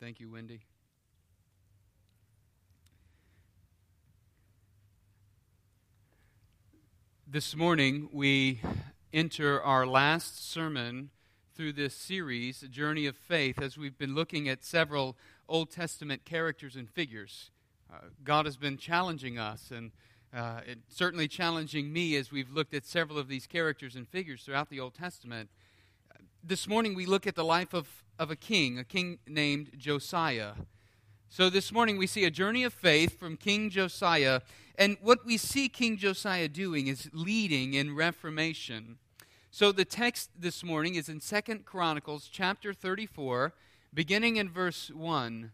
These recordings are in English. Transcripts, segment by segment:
Thank you, Wendy. This morning, we enter our last sermon through this series, Journey of Faith, as we've been looking at several Old Testament characters and figures. Uh, God has been challenging us, and uh, it, certainly challenging me as we've looked at several of these characters and figures throughout the Old Testament. This morning, we look at the life of, of a king, a king named Josiah. So, this morning, we see a journey of faith from King Josiah. And what we see King Josiah doing is leading in reformation. So, the text this morning is in Second Chronicles chapter 34, beginning in verse 1.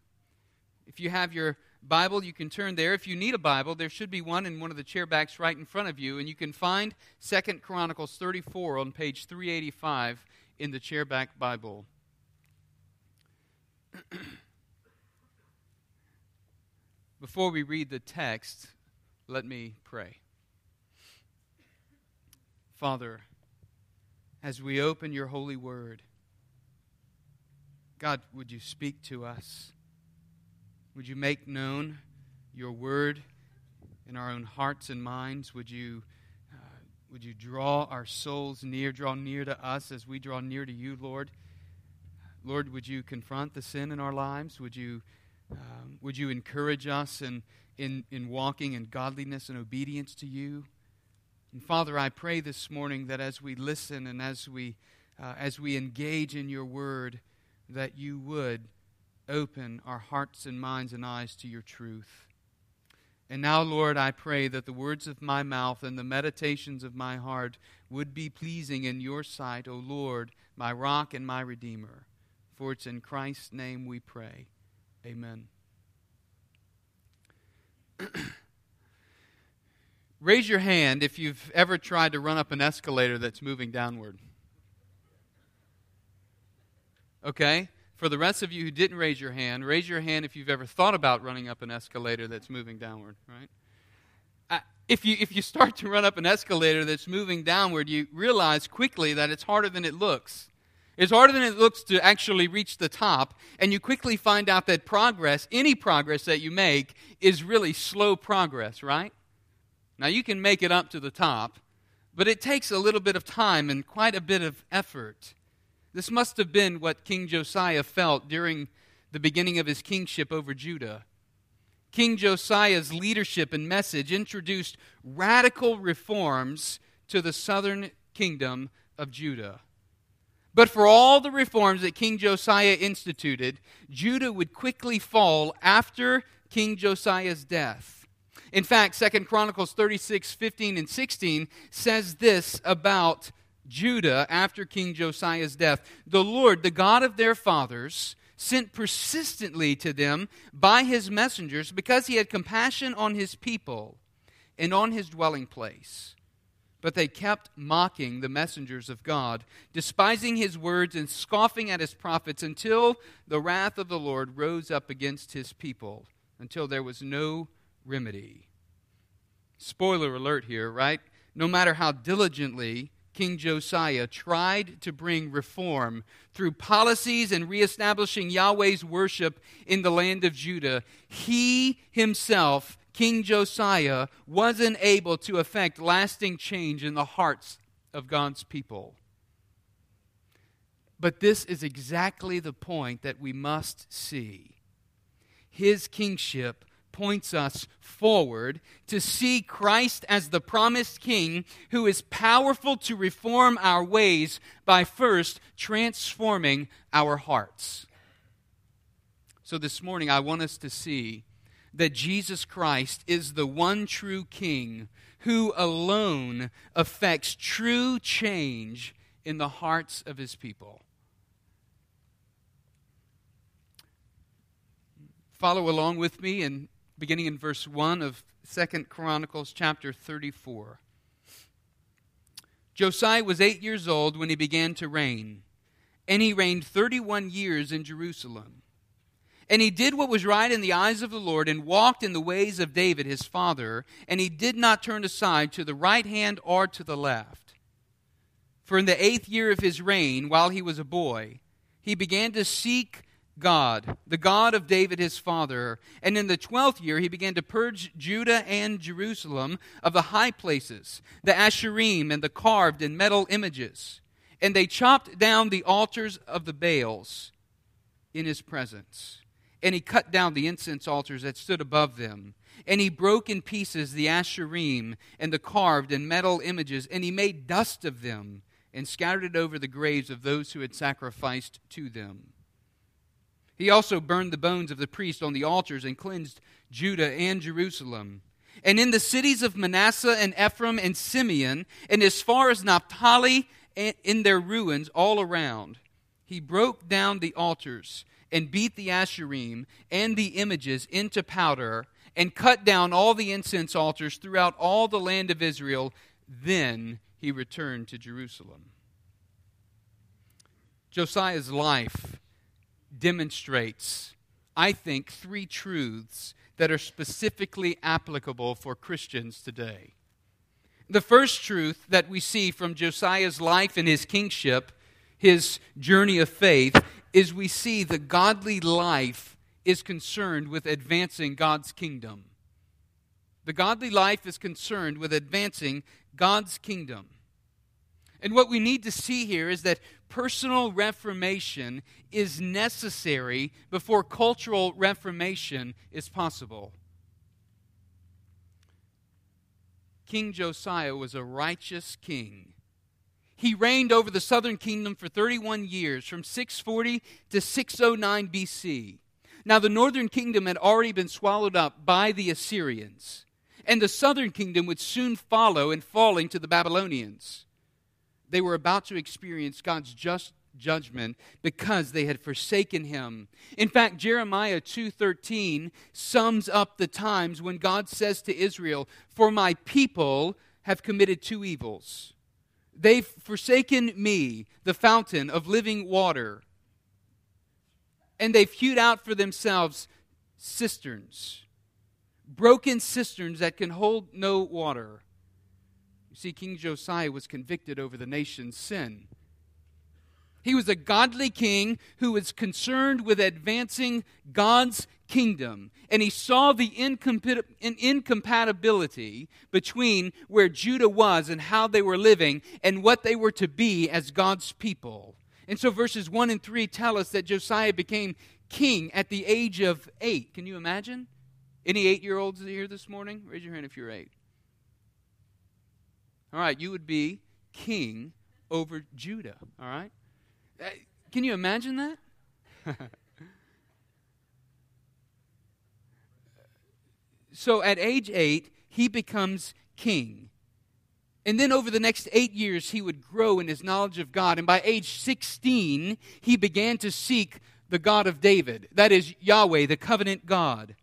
If you have your Bible, you can turn there. If you need a Bible, there should be one in one of the chair backs right in front of you, and you can find Second Chronicles 34 on page 385 in the chairback Bible. Before we read the text, let me pray. Father, as we open your holy word, God, would you speak to us? Would you make known your word in our own hearts and minds? Would you uh, would you draw our souls near, draw near to us as we draw near to you, Lord? Lord, would you confront the sin in our lives? Would you, um, would you encourage us in, in, in walking in godliness and obedience to you? And Father, I pray this morning that as we listen and as we, uh, as we engage in your word, that you would open our hearts and minds and eyes to your truth. And now, Lord, I pray that the words of my mouth and the meditations of my heart would be pleasing in your sight, O Lord, my rock and my redeemer. For it's in Christ's name we pray. Amen. Raise your hand if you've ever tried to run up an escalator that's moving downward. Okay? For the rest of you who didn't raise your hand, raise your hand if you've ever thought about running up an escalator that's moving downward, right? Uh, if you, if you start to run up an escalator that's moving downward, you realize quickly that it's harder than it looks. It's harder than it looks to actually reach the top, and you quickly find out that progress, any progress that you make, is really slow progress, right? Now, you can make it up to the top, but it takes a little bit of time and quite a bit of effort. This must have been what King Josiah felt during the beginning of his kingship over Judah. King Josiah's leadership and message introduced radical reforms to the southern kingdom of Judah. But for all the reforms that King Josiah instituted, Judah would quickly fall after King Josiah's death. In fact, Second Chronicles 36, 15, and 16 says this about Judah after King Josiah's death, the Lord, the God of their fathers, sent persistently to them by his messengers because he had compassion on his people and on his dwelling place. But they kept mocking the messengers of God, despising his words and scoffing at his prophets until the wrath of the Lord rose up against his people, until there was no remedy. Spoiler alert here, right? No matter how diligently King Josiah tried to bring reform through policies and reestablishing Yahweh's worship in the land of Judah, he himself, King Josiah, wasn't able to effect lasting change in the hearts of God's people. But this is exactly the point that we must see. His kingship points us forward to see Christ as the promised King who is powerful to reform our ways by first transforming our hearts. So this morning, I want us to see that Jesus Christ is the one true King who alone affects true change in the hearts of his people. Follow along with me in beginning in verse 1 of Second Chronicles chapter 34. Josiah was eight years old when he began to reign, and he reigned 31 years in Jerusalem. And he did what was right in the eyes of the Lord and walked in the ways of David his father, and he did not turn aside to the right hand or to the left. For in the eighth year of his reign, while he was a boy, he began to seek God, the God of David his father. And in the twelfth year he began to purge Judah and Jerusalem of the high places, the Asherim and the carved and metal images. And they chopped down the altars of the Baals in his presence. And he cut down the incense altars that stood above them. And he broke in pieces the Asherim and the carved and metal images, and he made dust of them and scattered it over the graves of those who had sacrificed to them. He also burned the bones of the priests on the altars and cleansed Judah and Jerusalem. And in the cities of Manasseh and Ephraim and Simeon, and as far as Naphtali, in their ruins all around, he broke down the altars and beat the Asherim and the images into powder and cut down all the incense altars throughout all the land of Israel. Then he returned to Jerusalem. Josiah's life demonstrates, I think, three truths that are specifically applicable for Christians today. The first truth that we see from Josiah's life and his kingship, his journey of faith, is we see the godly life is concerned with advancing God's kingdom. The godly life is concerned with advancing God's kingdom. And what we need to see here is that personal reformation is necessary before cultural reformation is possible. King Josiah was a righteous king. He reigned over the southern kingdom for 31 years, from 640 to 609 BC. Now, the northern kingdom had already been swallowed up by the Assyrians, and the southern kingdom would soon follow in falling to the Babylonians they were about to experience God's just judgment because they had forsaken him. In fact, Jeremiah 2:13 sums up the times when God says to Israel, "For my people have committed two evils. They've forsaken me, the fountain of living water, and they've hewed out for themselves cisterns, broken cisterns that can hold no water." You see, King Josiah was convicted over the nation's sin. He was a godly king who was concerned with advancing God's kingdom. And he saw the incompatibility between where Judah was and how they were living and what they were to be as God's people. And so verses 1 and 3 tell us that Josiah became king at the age of eight. Can you imagine? Any eight year olds here this morning? Raise your hand if you're eight. All right, you would be king over Judah. All right? Uh, can you imagine that? so at age eight, he becomes king. And then over the next eight years, he would grow in his knowledge of God. And by age 16, he began to seek the God of David. That is Yahweh, the covenant God.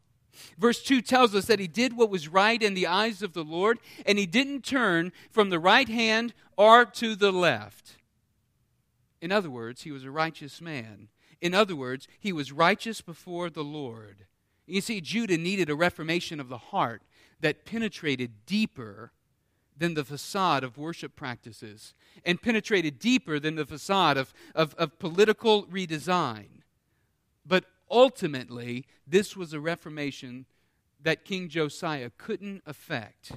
Verse 2 tells us that he did what was right in the eyes of the Lord, and he didn't turn from the right hand or to the left. In other words, he was a righteous man. In other words, he was righteous before the Lord. You see, Judah needed a reformation of the heart that penetrated deeper than the facade of worship practices and penetrated deeper than the facade of, of, of political redesign. But ultimately, this was a reformation that King Josiah couldn't effect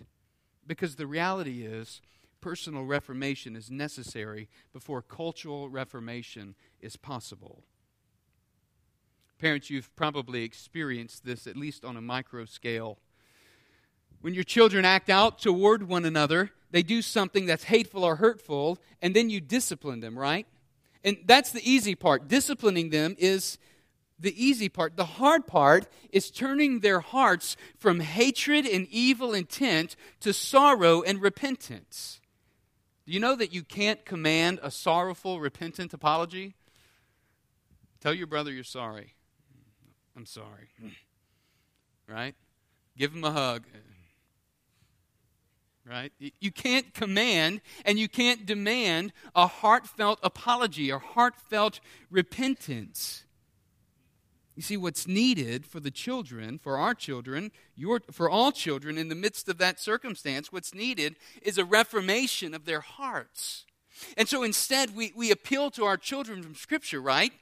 because the reality is personal reformation is necessary before cultural reformation is possible. Parents, you've probably experienced this at least on a micro scale. When your children act out toward one another, they do something that's hateful or hurtful, and then you discipline them, right? And that's the easy part. Disciplining them is the easy part. The hard part is turning their hearts from hatred and evil intent to sorrow and repentance. Do you know that you can't command a sorrowful, repentant apology? Tell your brother you're sorry. I'm sorry. Right? Give him a hug. Right? You can't command and you can't demand a heartfelt apology or heartfelt repentance. You see, what's needed for the children, for our children, your, for all children in the midst of that circumstance, what's needed is a reformation of their hearts. And so instead, we, we appeal to our children from Scripture, right?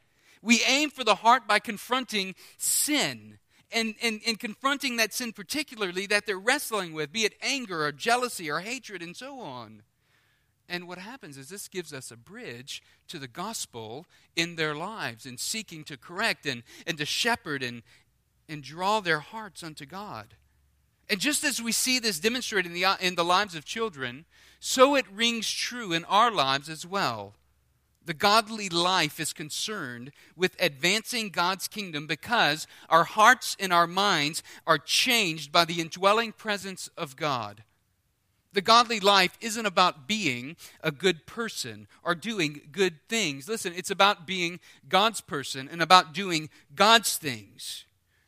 We aim for the heart by confronting sin and, and, and confronting that sin, particularly that they're wrestling with, be it anger or jealousy or hatred and so on. And what happens is this gives us a bridge to the gospel in their lives in seeking to correct and, and to shepherd and, and draw their hearts unto God. And just as we see this demonstrated in the, in the lives of children, so it rings true in our lives as well. The godly life is concerned with advancing God's kingdom because our hearts and our minds are changed by the indwelling presence of God. The godly life isn't about being a good person or doing good things. Listen, it's about being God's person and about doing God's things.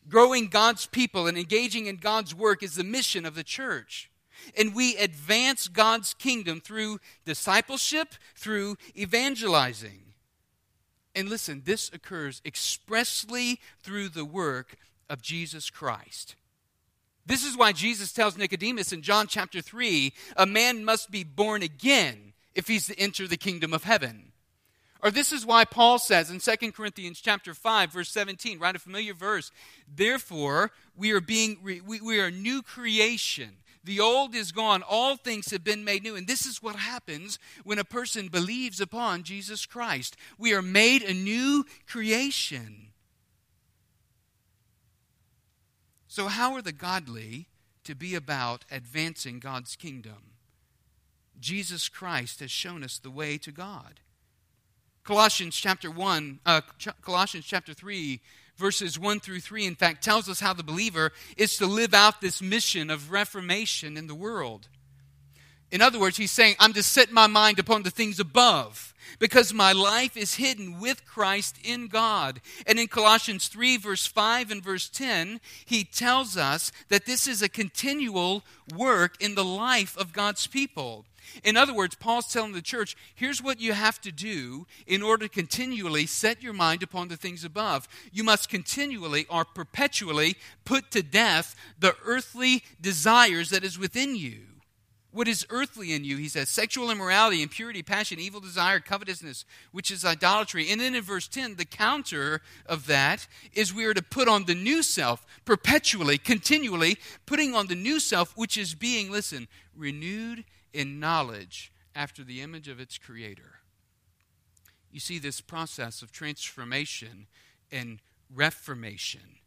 Growing God's people and engaging in God's work is the mission of the church. And we advance God's kingdom through discipleship, through evangelizing. And listen, this occurs expressly through the work of Jesus Christ. This is why Jesus tells Nicodemus in John chapter 3 a man must be born again if he's to enter the kingdom of heaven. Or this is why Paul says in 2 Corinthians chapter 5 verse 17, right a familiar verse, therefore we are being we, we are new creation. The old is gone, all things have been made new. And this is what happens when a person believes upon Jesus Christ. We are made a new creation. So, how are the godly to be about advancing God's kingdom? Jesus Christ has shown us the way to God. Colossians chapter 1, uh, Colossians chapter 3, verses 1 through 3, in fact, tells us how the believer is to live out this mission of reformation in the world. In other words, he's saying, I'm to set my mind upon the things above because my life is hidden with Christ in God. And in Colossians 3, verse 5 and verse 10, he tells us that this is a continual work in the life of God's people. In other words, Paul's telling the church here's what you have to do in order to continually set your mind upon the things above. You must continually or perpetually put to death the earthly desires that is within you. What is earthly in you, he says sexual immorality, impurity, passion, evil desire, covetousness, which is idolatry. And then in verse 10, the counter of that is we are to put on the new self, perpetually, continually, putting on the new self, which is being, listen, renewed in knowledge after the image of its creator. You see, this process of transformation and reformation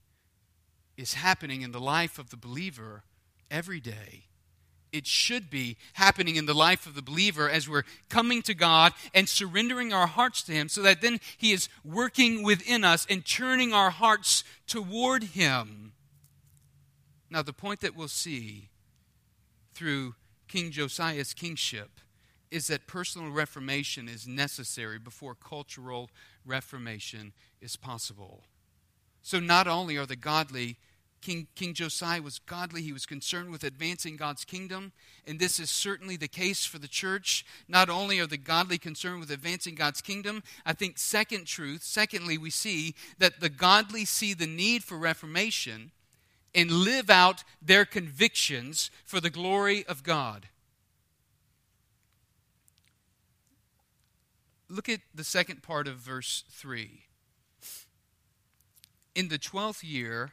is happening in the life of the believer every day. It should be happening in the life of the believer as we're coming to God and surrendering our hearts to Him so that then He is working within us and turning our hearts toward Him. Now, the point that we'll see through King Josiah's kingship is that personal reformation is necessary before cultural reformation is possible. So, not only are the godly, King, King Josiah was godly, he was concerned with advancing God's kingdom, and this is certainly the case for the church. Not only are the godly concerned with advancing God's kingdom, I think, second truth, secondly, we see that the godly see the need for reformation and live out their convictions for the glory of God. Look at the second part of verse 3. In the twelfth year,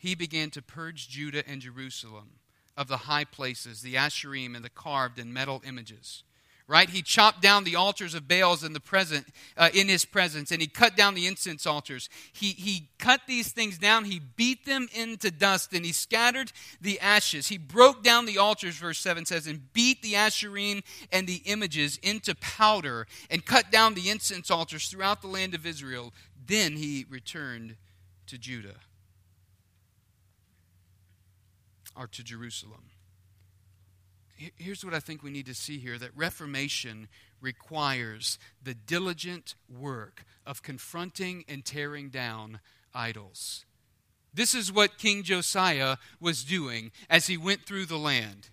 he began to purge Judah and Jerusalem of the high places, the Asherim, and the carved and metal images right? He chopped down the altars of Baals in the present, uh, in his presence, and he cut down the incense altars. He he cut these things down. He beat them into dust, and he scattered the ashes. He broke down the altars. Verse seven says, and beat the asherim and the images into powder, and cut down the incense altars throughout the land of Israel. Then he returned to Judah or to Jerusalem here's what I think we need to see here that Reformation requires the diligent work of confronting and tearing down idols. This is what King Josiah was doing as he went through the land.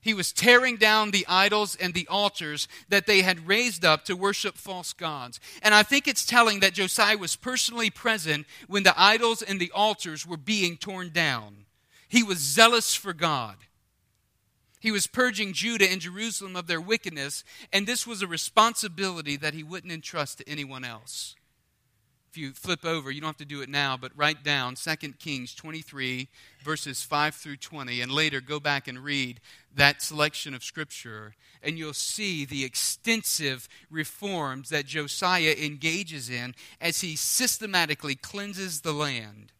He was tearing down the idols and the altars that they had raised up to worship false gods. And I think it's telling that Josiah was personally present when the idols and the altars were being torn down. He was zealous for God. He was purging Judah and Jerusalem of their wickedness, and this was a responsibility that he wouldn't entrust to anyone else. if you flip over, you don't have to do it now, but write down 2 Kings 23, verses 5 through 20, and later go back and read that selection of Scripture, and you'll see the extensive reforms that Josiah engages in as he systematically cleanses the land.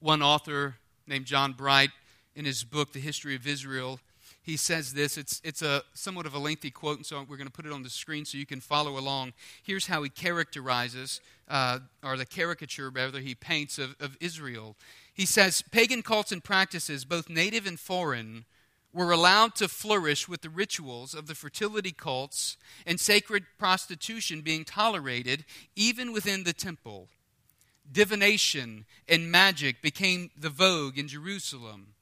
One author named John Bright, in his book, The History of Israel, he says this. It's, it's a somewhat of a lengthy quote, and so we're going to put it on the screen so you can follow along. Here's how he characterizes, uh, or the caricature, rather, he paints of, of Israel. He says, Pagan cults and practices, both native and foreign, were allowed to flourish with the rituals of the fertility cults and sacred prostitution being tolerated even within the temple. Divination and magic became the vogue in Jerusalem.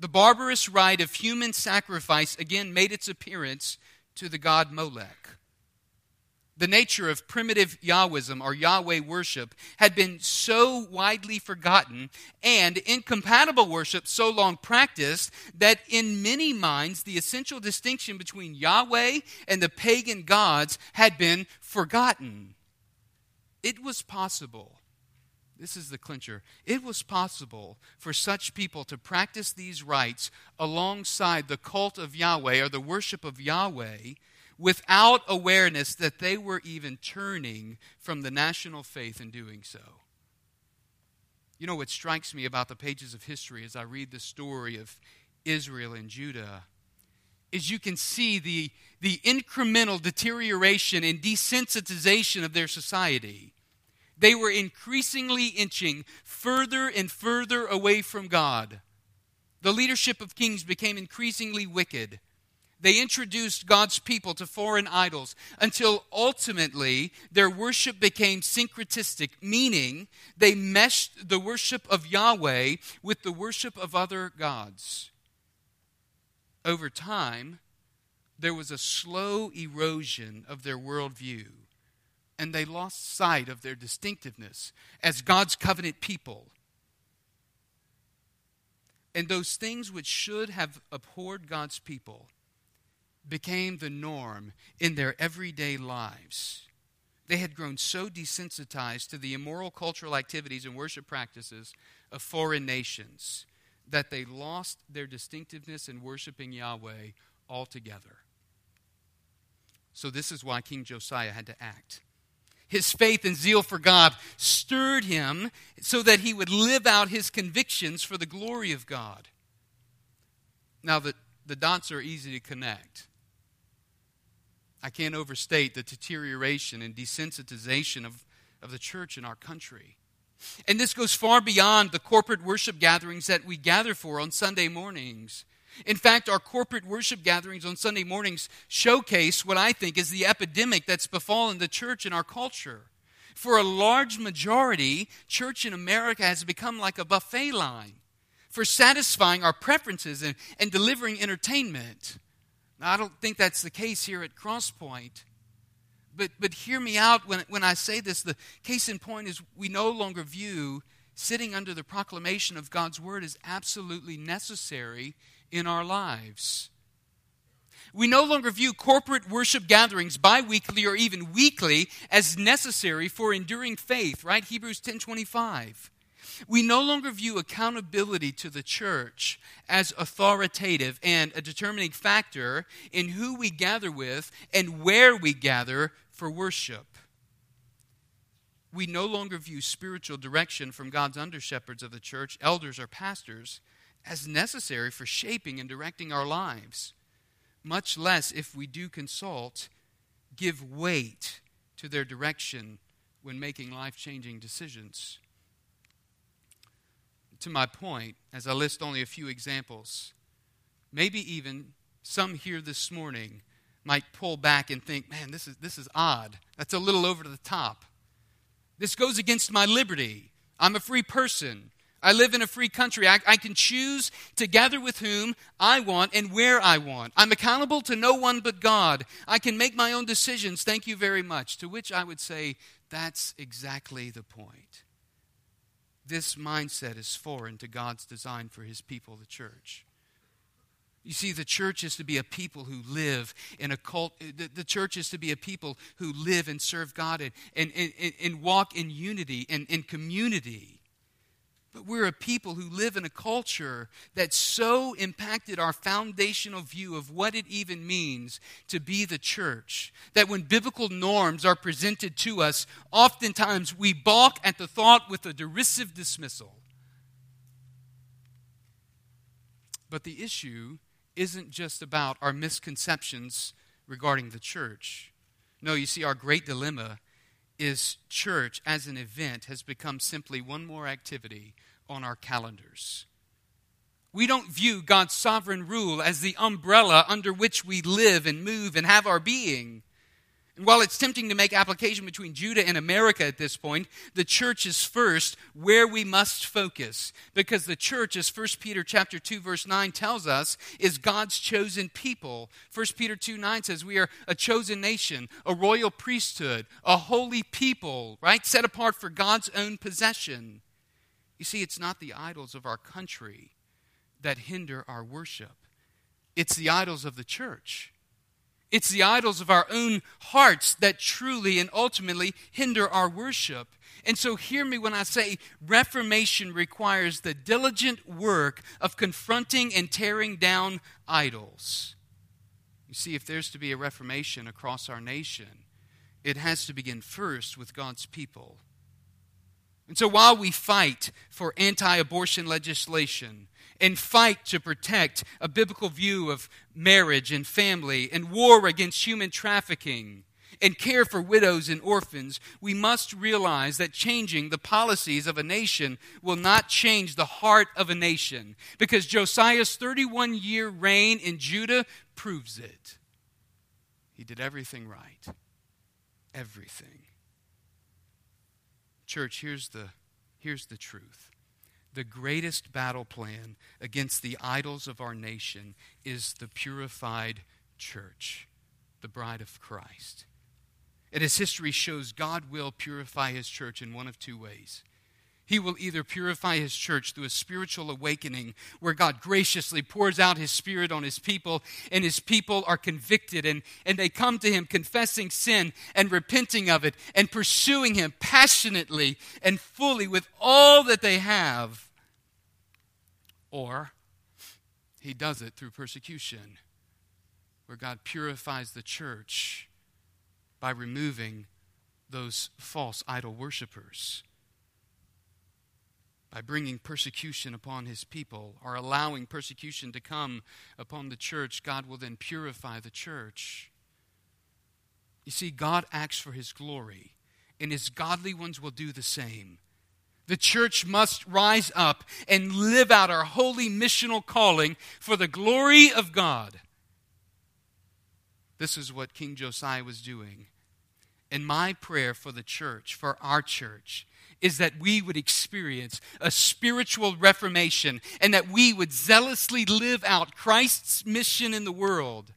The barbarous rite of human sacrifice again made its appearance to the god Molech. The nature of primitive Yahwism or Yahweh worship had been so widely forgotten and incompatible worship so long practiced that in many minds the essential distinction between Yahweh and the pagan gods had been forgotten. It was possible this is the clincher. It was possible for such people to practice these rites alongside the cult of Yahweh or the worship of Yahweh without awareness that they were even turning from the national faith in doing so. You know what strikes me about the pages of history as I read the story of Israel and Judah is you can see the, the incremental deterioration and desensitization of their society they were increasingly inching further and further away from God. The leadership of kings became increasingly wicked. They introduced God's people to foreign idols until ultimately their worship became syncretistic, meaning they meshed the worship of Yahweh with the worship of other gods. Over time, there was a slow erosion of their worldview and they lost sight of their distinctiveness as God's covenant people. And those things which should have abhorred God's people became the norm in their everyday lives. They had grown so desensitized to the immoral cultural activities and worship practices of foreign nations that they lost their distinctiveness in worshiping Yahweh altogether. So, this is why King Josiah had to act his faith and zeal for God stirred him so that he would live out his convictions for the glory of God. Now, the, the dots are easy to connect. I can't overstate the deterioration and desensitization of, of the church in our country. And this goes far beyond the corporate worship gatherings that we gather for on Sunday mornings. In fact, our corporate worship gatherings on Sunday mornings showcase what I think is the epidemic that's befallen the church in our culture. For a large majority, church in America has become like a buffet line for satisfying our preferences and, and delivering entertainment. Now, I don't think that's the case here at Crosspoint. But, but hear me out when, when I say this. The case in point is we no longer view sitting under the proclamation of God's word as absolutely necessary in our lives. We no longer view corporate worship gatherings bi-weekly or even weekly as necessary for enduring faith, right? Hebrews 10:25. We no longer view accountability to the church as authoritative and a determining factor in who we gather with and where we gather for worship. We no longer view spiritual direction from God's under shepherds of the church, elders or pastors, as necessary for shaping and directing our lives, much less if we do consult, give weight to their direction when making life changing decisions. To my point, as I list only a few examples, maybe even some here this morning might pull back and think, man, this is, this is odd. That's a little over the top. This goes against my liberty. I'm a free person. I live in a free country. I, I, can choose to gather with whom I want and where I want. I'm accountable to no one but God. I can make my own decisions. Thank you very much. To which I would say, that's exactly the point. This mindset is foreign to God's design for his people, the church. You see, the church is to be a people who live in a cult. The, the church is to be a people who live and serve God and, and, and, and walk in unity and in community. But we're a people who live in a culture that so impacted our foundational view of what it even means to be the church that when biblical norms are presented to us, oftentimes we balk at the thought with a derisive dismissal. But the issue isn't just about our misconceptions regarding the church. No, you see, our great dilemma is church as an event has become simply one more activity on our calendars. We don't view God's sovereign rule as the umbrella under which we live and move and have our being. And while it's tempting to make application between Judah and America at this point, the church is first where we must focus because the church as 1 Peter chapter 2 verse 9 tells us is God's chosen people. 1 Peter 2 9 says we are a chosen nation, a royal priesthood, a holy people, right? Set apart for God's own possession. You see, it's not the idols of our country that hinder our worship. It's the idols of the church. It's the idols of our own hearts that truly and ultimately hinder our worship. And so, hear me when I say reformation requires the diligent work of confronting and tearing down idols. You see, if there's to be a reformation across our nation, it has to begin first with God's people. And so, while we fight for anti abortion legislation, and fight to protect a biblical view of marriage and family and war against human trafficking and care for widows and orphans, we must realize that changing the policies of a nation will not change the heart of a nation because Josiah's 31 year reign in Judah proves it. He did everything right. Everything. Church, here's the, here's the truth the greatest battle plan against the idols of our nation is the purified church, the bride of Christ. And as history shows, God will purify his church in one of two ways. He will either purify his church through a spiritual awakening where God graciously pours out his spirit on his people, and his people are convicted and, and they come to him confessing sin and repenting of it and pursuing him passionately and fully with all that they have. Or he does it through persecution where God purifies the church by removing those false idol worshippers by bringing persecution upon his people or allowing persecution to come upon the church, God will then purify the church. You see, God acts for his glory, and his godly ones will do the same. The church must rise up and live out our holy missional calling for the glory of God. This is what King Josiah was doing. And my prayer for the church, for our church, is that we would experience a spiritual reformation and that we would zealously live out Christ's mission in the world.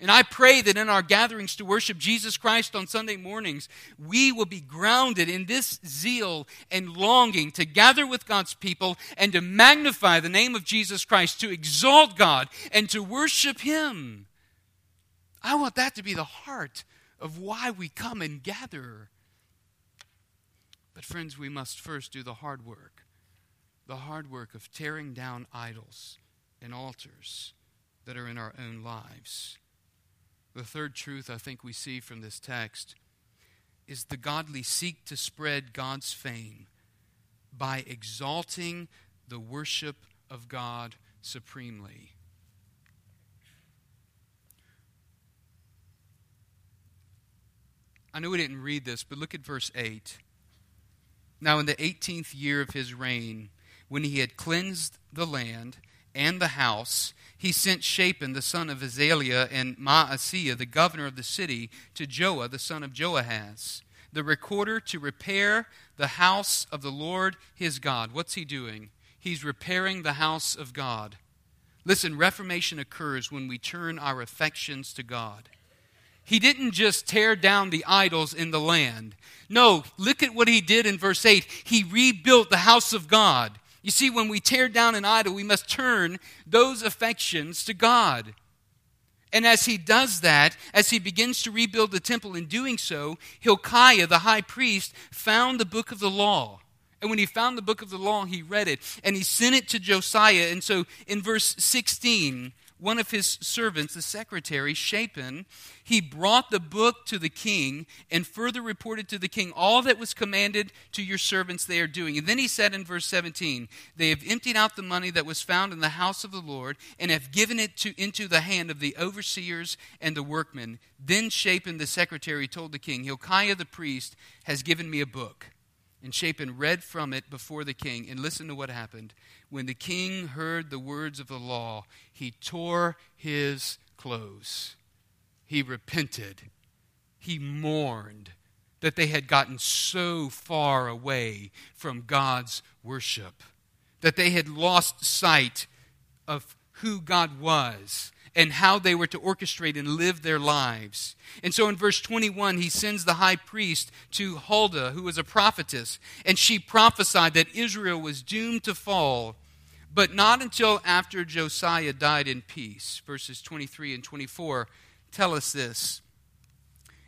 And I pray that in our gatherings to worship Jesus Christ on Sunday mornings, we will be grounded in this zeal and longing to gather with God's people and to magnify the name of Jesus Christ, to exalt God and to worship Him. I want that to be the heart of why we come and gather. But, friends, we must first do the hard work the hard work of tearing down idols and altars that are in our own lives. The third truth I think we see from this text is the godly seek to spread God's fame by exalting the worship of God supremely. I know we didn't read this, but look at verse 8. Now, in the 18th year of his reign, when he had cleansed the land and the house, he sent Shaphan, the son of Azaliah, and Maaseiah, the governor of the city, to Joah, the son of Joahaz, the recorder, to repair the house of the Lord his God. What's he doing? He's repairing the house of God. Listen, reformation occurs when we turn our affections to God. He didn't just tear down the idols in the land. No, look at what he did in verse 8. He rebuilt the house of God. You see, when we tear down an idol, we must turn those affections to God. And as he does that, as he begins to rebuild the temple in doing so, Hilkiah, the high priest, found the book of the law. And when he found the book of the law, he read it and he sent it to Josiah. And so in verse 16, one of his servants, the secretary, Shaphan, he brought the book to the king and further reported to the king all that was commanded to your servants they are doing. And then he said in verse 17, They have emptied out the money that was found in the house of the Lord and have given it to, into the hand of the overseers and the workmen. Then Shaphan, the secretary, told the king, Hilkiah the priest has given me a book. And Shaphan read from it before the king. And listen to what happened. When the king heard the words of the law, he tore his clothes. He repented. He mourned that they had gotten so far away from God's worship, that they had lost sight of who God was and how they were to orchestrate and live their lives. And so in verse 21, he sends the high priest to Huldah, who was a prophetess, and she prophesied that Israel was doomed to fall, but not until after Josiah died in peace. Verses 23 and 24 tell us this.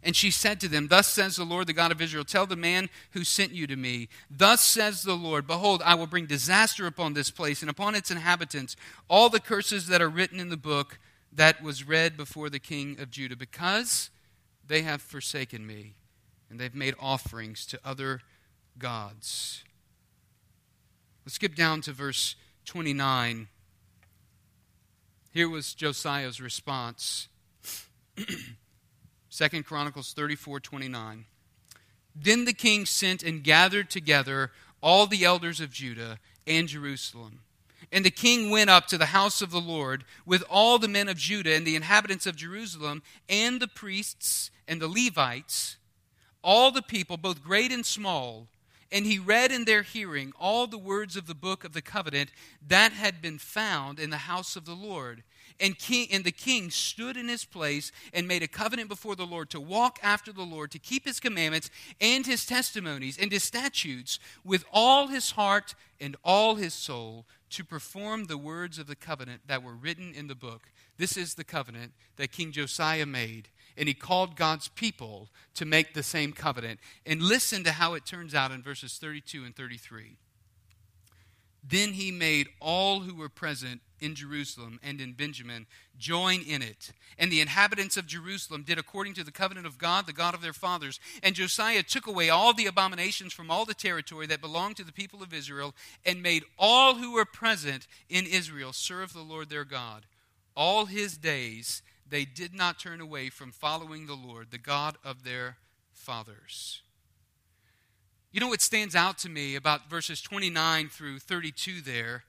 And she said to them, Thus says the Lord, the God of Israel, tell the man who sent you to me, Thus says the Lord, Behold, I will bring disaster upon this place and upon its inhabitants, all the curses that are written in the book that was read before the king of Judah, because they have forsaken me and they've made offerings to other gods. Let's skip down to verse 29. Here was Josiah's response. Second Chronicles 34 29. Then the king sent and gathered together all the elders of Judah and Jerusalem and the king went up to the house of the Lord with all the men of Judah and the inhabitants of Jerusalem and the priests and the Levites, all the people, both great and small. And he read in their hearing all the words of the book of the covenant that had been found in the house of the Lord. And, king, and the king stood in his place and made a covenant before the Lord to walk after the Lord, to keep his commandments and his testimonies and his statutes with all his heart and all his soul, to perform the words of the covenant that were written in the book. This is the covenant that King Josiah made. And he called God's people to make the same covenant. And listen to how it turns out in verses 32 and 33. Then he made all who were present in Jerusalem and in Benjamin join in it. And the inhabitants of Jerusalem did according to the covenant of God, the God of their fathers. And Josiah took away all the abominations from all the territory that belonged to the people of Israel and made all who were present in Israel serve the Lord their God. All his days they did not turn away from following the Lord, the God of their fathers. You know what stands out to me about verses 29 through 32 there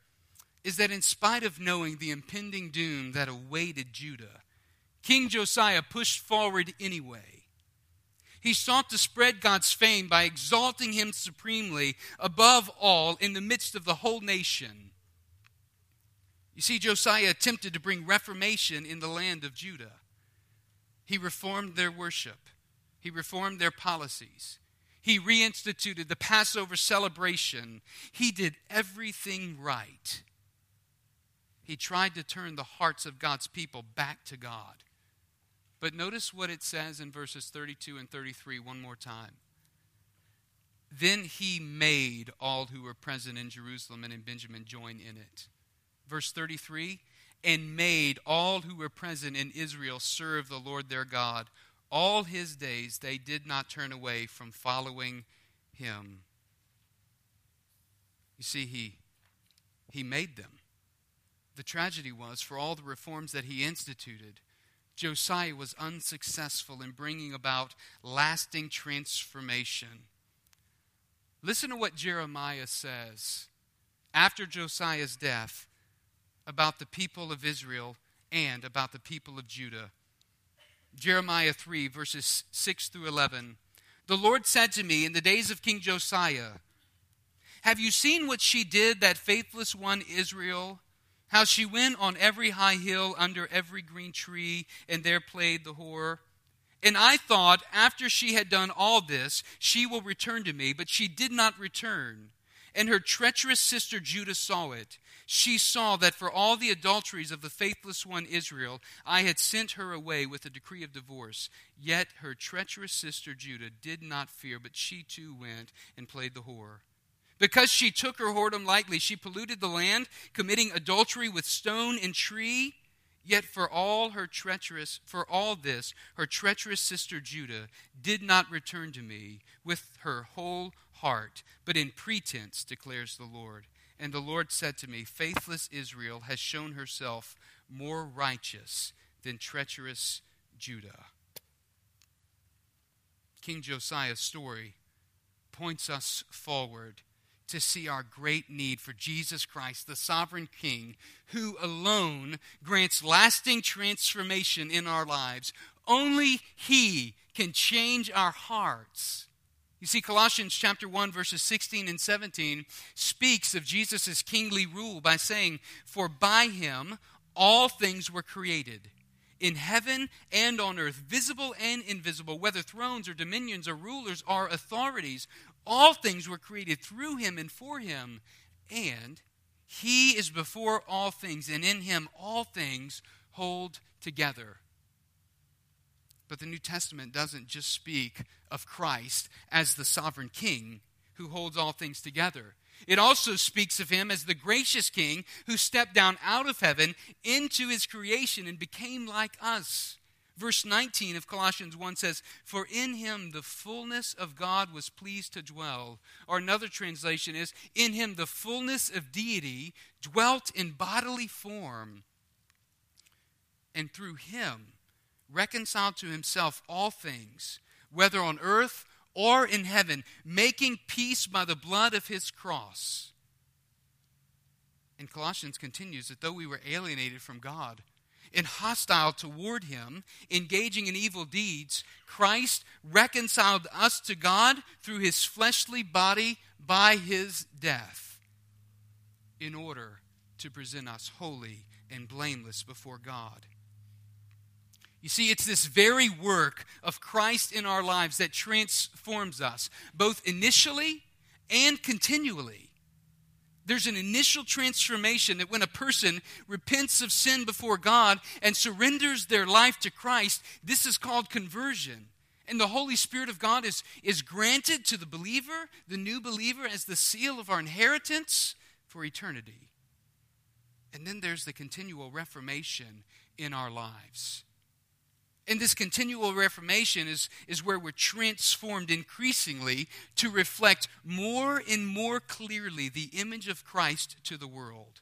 is that in spite of knowing the impending doom that awaited Judah, King Josiah pushed forward anyway. He sought to spread God's fame by exalting him supremely above all in the midst of the whole nation. You see, Josiah attempted to bring reformation in the land of Judah. He reformed their worship, he reformed their policies, he reinstituted the Passover celebration. He did everything right he tried to turn the hearts of God's people back to God. But notice what it says in verses 32 and 33 one more time. Then he made all who were present in Jerusalem and in Benjamin join in it. Verse 33 and made all who were present in Israel serve the Lord their God. All his days they did not turn away from following him. You see, he, he made them. The tragedy was, for all the reforms that he instituted, Josiah was unsuccessful in bringing about lasting transformation. Listen to what Jeremiah says after Josiah's death about the people of Israel and about the people of Judah. Jeremiah 3, verses 6 through 11. The Lord said to me in the days of King Josiah, Have you seen what she did, that faithless one Israel? How she went on every high hill under every green tree and there played the whore. And I thought, after she had done all this, she will return to me, but she did not return. And her treacherous sister Judah saw it. She saw that for all the adulteries of the faithless one Israel, I had sent her away with a decree of divorce. Yet her treacherous sister Judah did not fear, but she too went and played the whore. Because she took her whoredom lightly, she polluted the land, committing adultery with stone and tree. Yet for all her treacherous for all this her treacherous sister Judah did not return to me with her whole heart but in pretense declares the Lord. And the Lord said to me faithless Israel has shown herself more righteous than treacherous Judah. King Josiah's story points us forward to see our great need for Jesus Christ, the sovereign King, who alone grants lasting transformation in our lives. Only He can change our hearts. You see, Colossians chapter 1, verses 16 and 17 speaks of Jesus' kingly rule by saying, For by him all things were created in heaven and on earth, visible and invisible, whether thrones or dominions or rulers or authorities. All things were created through him and for him. And he is before all things, and in him all things hold together. But the New Testament doesn't just speak of Christ as the sovereign king who holds all things together. It also speaks of him as the gracious king who stepped down out of heaven into his creation and became like us. Verse 19 of Colossians 1 says, For in him the fullness of God was pleased to dwell. Or another translation is, In him the fullness of deity dwelt in bodily form. And through him reconciled to himself all things, whether on earth or in heaven, making peace by the blood of his cross. And Colossians continues that though we were alienated from God, and hostile toward him, engaging in evil deeds, Christ reconciled us to God through his fleshly body by his death in order to present us holy and blameless before God. You see, it's this very work of Christ in our lives that transforms us, both initially and continually. There's an initial transformation that when a person repents of sin before God and surrenders their life to Christ, this is called conversion. And the Holy Spirit of God is, is granted to the believer, the new believer, as the seal of our inheritance for eternity. And then there's the continual reformation in our lives. And this continual reformation is, is where we're transformed increasingly to reflect more and more clearly the image of Christ to the world.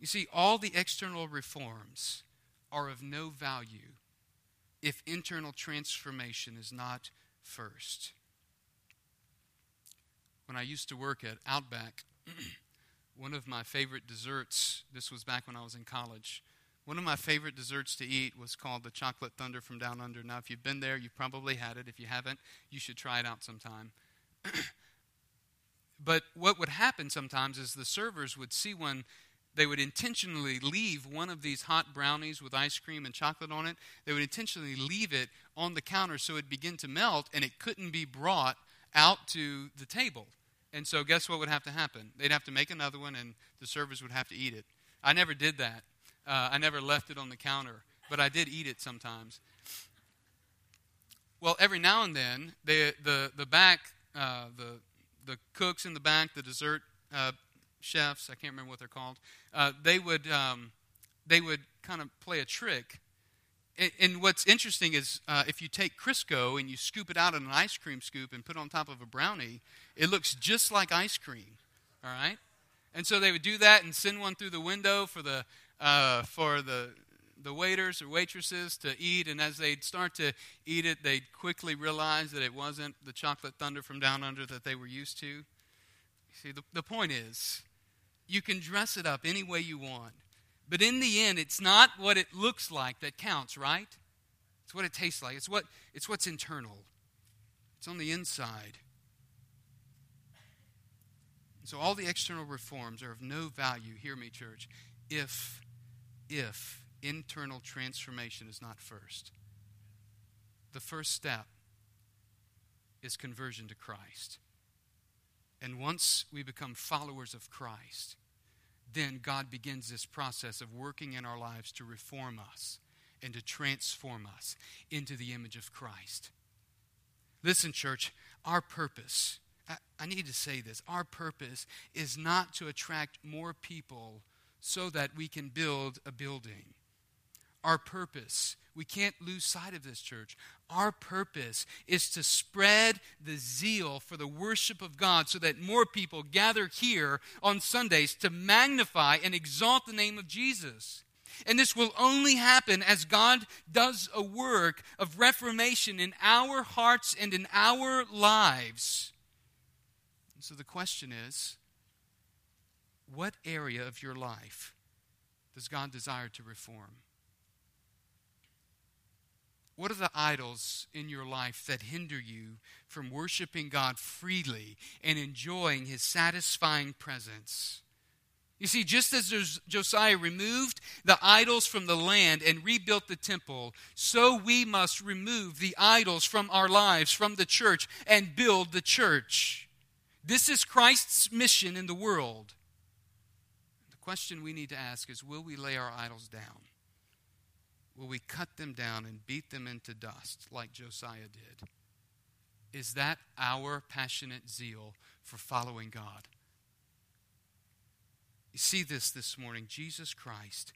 You see, all the external reforms are of no value if internal transformation is not first. When I used to work at Outback, one of my favorite desserts, this was back when I was in college, one of my favorite desserts to eat was called the Chocolate Thunder from Down Under. Now, if you've been there, you've probably had it. If you haven't, you should try it out sometime. but what would happen sometimes is the servers would see one, they would intentionally leave one of these hot brownies with ice cream and chocolate on it. They would intentionally leave it on the counter so it'd begin to melt and it couldn't be brought out to the table. And so, guess what would have to happen? They'd have to make another one, and the servers would have to eat it. I never did that. Uh, I never left it on the counter, but I did eat it sometimes. Well, every now and then, they, the, the back, uh, the, the cooks in the back, the dessert uh, chefs, I can't remember what they're called, uh, they would, um, they would kind of play a trick. And, what's interesting is uh, if you take Crisco and you scoop it out in an ice cream scoop and put it on top of a brownie, it looks just like ice cream. All right? And so they would do that and send one through the window for the uh, for the the waiters or waitresses to eat, and as they'd start to eat it, they'd quickly realize that it wasn't the chocolate thunder from down under that they were used to. See, the, the point is, you can dress it up any way you want, but in the end, it's not what it looks like that counts, right? It's what it tastes like. It's what it's what's internal. It's on the inside. So all the external reforms are of no value, hear me, church, if if internal transformation is not first. The first step is conversion to Christ. And once we become followers of Christ, then God begins this process of working in our lives to reform us and to transform us into the image of Christ. Listen, church, our purpose, I, I, need to say this, our purpose is not to attract more people so that we can build a building. Our purpose, we can't lose sight of this, church. Our purpose is to spread the zeal for the worship of God so that more people gather here on Sundays to magnify and exalt the name of Jesus. And this will only happen as God does a work of reformation in our hearts and in our lives. And so the question is what area of your life does God desire to reform? What are the idols in your life that hinder you from worshiping God freely and enjoying His satisfying presence? You see, just as Josiah removed the idols from the land and rebuilt the temple, so we must remove the idols from our lives, from the church, and build the church. This is Christ's mission in the world. Question we need to ask is will we lay our idols down? Will we cut them down and beat them into dust like Josiah did? Is that our passionate zeal for following God? You see this this morning. Jesus Christ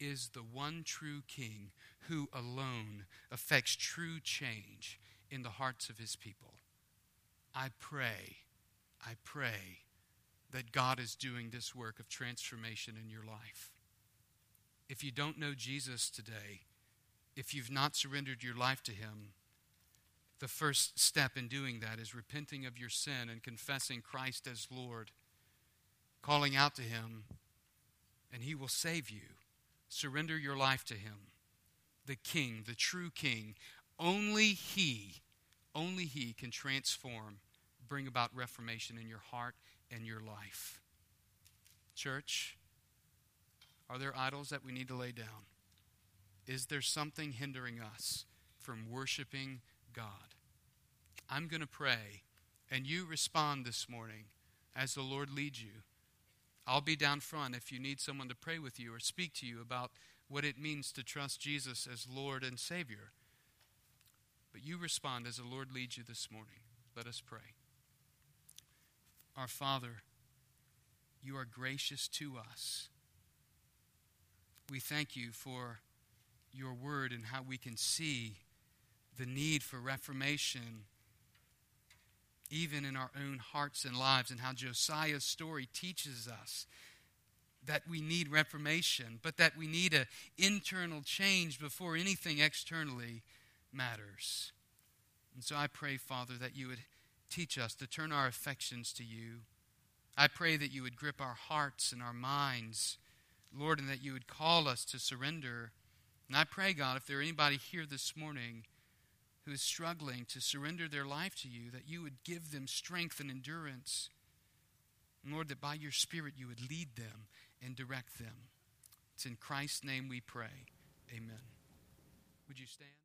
is the one true King who alone affects true change in the hearts of his people. I pray, I pray that God is doing this work of transformation in your life. If you don't know Jesus today, if you've not surrendered your life to him, the first step in doing that is repenting of your sin and confessing Christ as Lord calling out to Him, and He will save you. Surrender your life to Him, the King, the true King. Only He, only He can transform, bring about reformation in your heart and your life. Church, are there idols that we need to lay down? Is there something hindering us from worshiping God? I'm going to pray, and you respond this morning as the Lord leads you. I'll be down front if you need someone to pray with you or speak to you about what it means to trust Jesus as Lord and Savior. But you respond as the Lord leads you this morning. Let us pray. Our Father, you are gracious to us. We thank you for your word and how we can see the need for reformation even in our own hearts and lives, and how Josiah's story teaches us that we need reformation, but that we need an internal change before anything externally matters. And so I pray, Father, that you would teach us to turn our affections to you. I pray that you would grip our hearts and our minds, Lord, and that you would call us to surrender. And I pray, God, if there are anybody here this morning who is struggling to surrender their life to you, that you would give them strength and endurance. And Lord, that by your Spirit you would lead them and direct them. It's in Christ's name we pray. Amen. Would you stand?